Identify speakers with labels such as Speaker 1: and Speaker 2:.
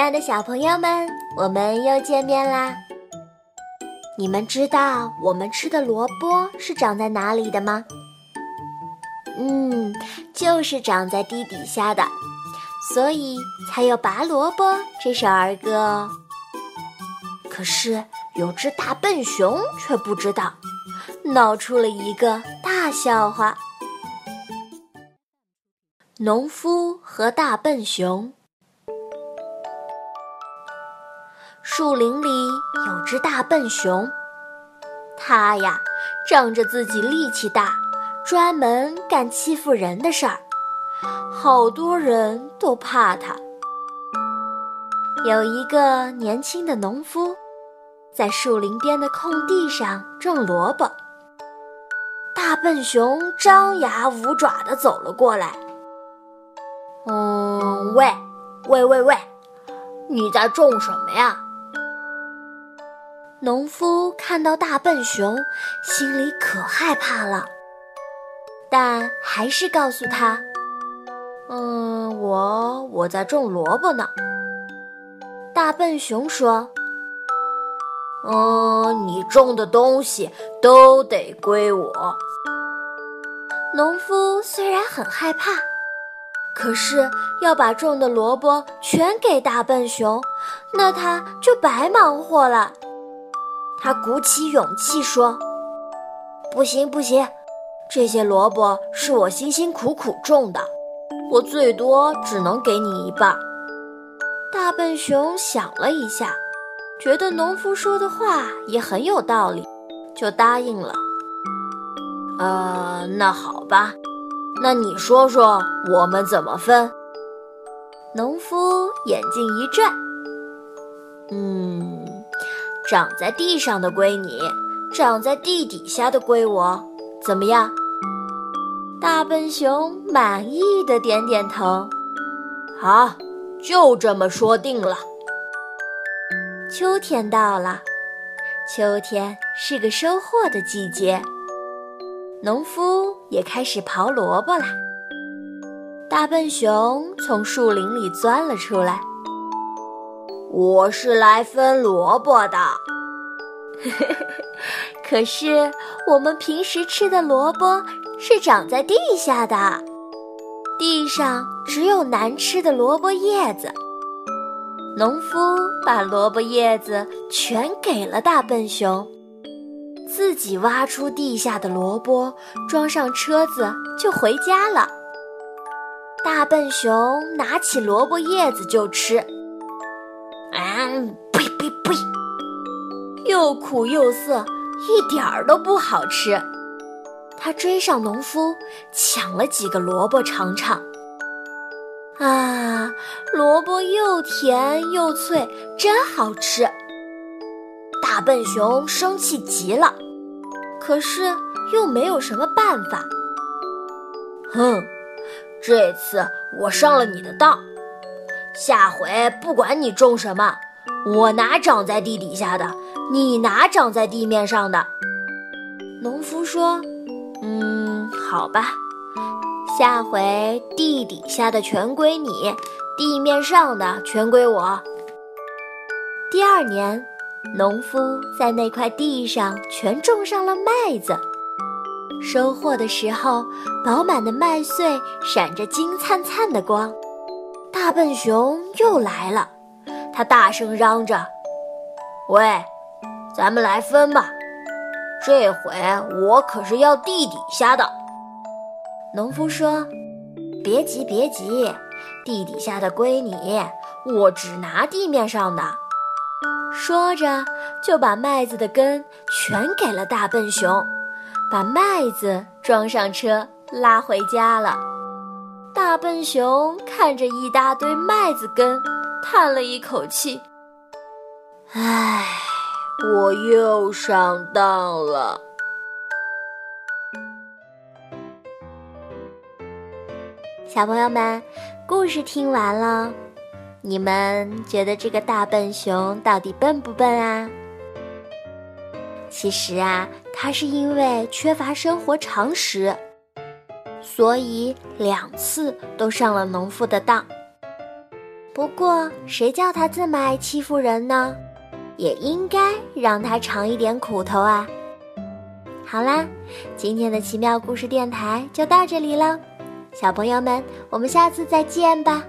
Speaker 1: 亲爱的小朋友们，我们又见面啦！你们知道我们吃的萝卜是长在哪里的吗？嗯，就是长在地底下的，所以才有《拔萝卜》这首儿歌哦。可是有只大笨熊却不知道，闹出了一个大笑话。农夫和大笨熊。树林里有只大笨熊，它呀仗着自己力气大，专门干欺负人的事儿，好多人都怕它。有一个年轻的农夫，在树林边的空地上种萝卜，大笨熊张牙舞爪地走了过来。
Speaker 2: 嗯，喂，喂喂喂，你在种什么呀？
Speaker 1: 农夫看到大笨熊，心里可害怕了，但还是告诉他：“
Speaker 2: 嗯，我我在种萝卜呢。”
Speaker 1: 大笨熊说：“
Speaker 2: 嗯，你种的东西都得归我。”
Speaker 1: 农夫虽然很害怕。可是要把种的萝卜全给大笨熊，那他就白忙活了。他鼓起勇气说：“
Speaker 2: 不行不行，这些萝卜是我辛辛苦苦种的，我最多只能给你一半。”
Speaker 1: 大笨熊想了一下，觉得农夫说的话也很有道理，就答应了。
Speaker 2: 呃，那好吧。那你说说，我们怎么分？
Speaker 1: 农夫眼睛一转，
Speaker 2: 嗯，长在地上的归你，长在地底下的归我，怎么样？
Speaker 1: 大笨熊满意的点点头。
Speaker 2: 好，就这么说定了。
Speaker 1: 秋天到了，秋天是个收获的季节。农夫也开始刨萝卜了。大笨熊从树林里钻了出来。
Speaker 2: 我是来分萝卜的。
Speaker 1: 可是我们平时吃的萝卜是长在地下的，地上只有难吃的萝卜叶子。农夫把萝卜叶子全给了大笨熊。自己挖出地下的萝卜，装上车子就回家了。大笨熊拿起萝卜叶子就吃，又苦又涩，一点儿都不好吃。他追上农夫，抢了几个萝卜尝尝。啊，萝卜又甜又脆，真好吃。大笨熊生气极了，可是又没有什么办法。
Speaker 2: 哼，这次我上了你的当，下回不管你种什么，我拿长在地底下的，你哪长在地面上的。
Speaker 1: 农夫说：“嗯，好吧，下回地底下的全归你，地面上的全归我。”第二年。农夫在那块地上全种上了麦子，收获的时候，饱满的麦穗闪着金灿灿的光。大笨熊又来了，他大声嚷着：“
Speaker 2: 喂，咱们来分吧！这回我可是要地底下的。”
Speaker 1: 农夫说：“别急，别急，地底下的归你，我只拿地面上的。”说着，就把麦子的根全给了大笨熊，把麦子装上车拉回家了。大笨熊看着一大堆麦子根，叹了一口气：“
Speaker 2: 唉，我又上当了。”
Speaker 1: 小朋友们，故事听完了。你们觉得这个大笨熊到底笨不笨啊？其实啊，它是因为缺乏生活常识，所以两次都上了农夫的当。不过谁叫他这么爱欺负人呢？也应该让他尝一点苦头啊！好啦，今天的奇妙故事电台就到这里了，小朋友们，我们下次再见吧。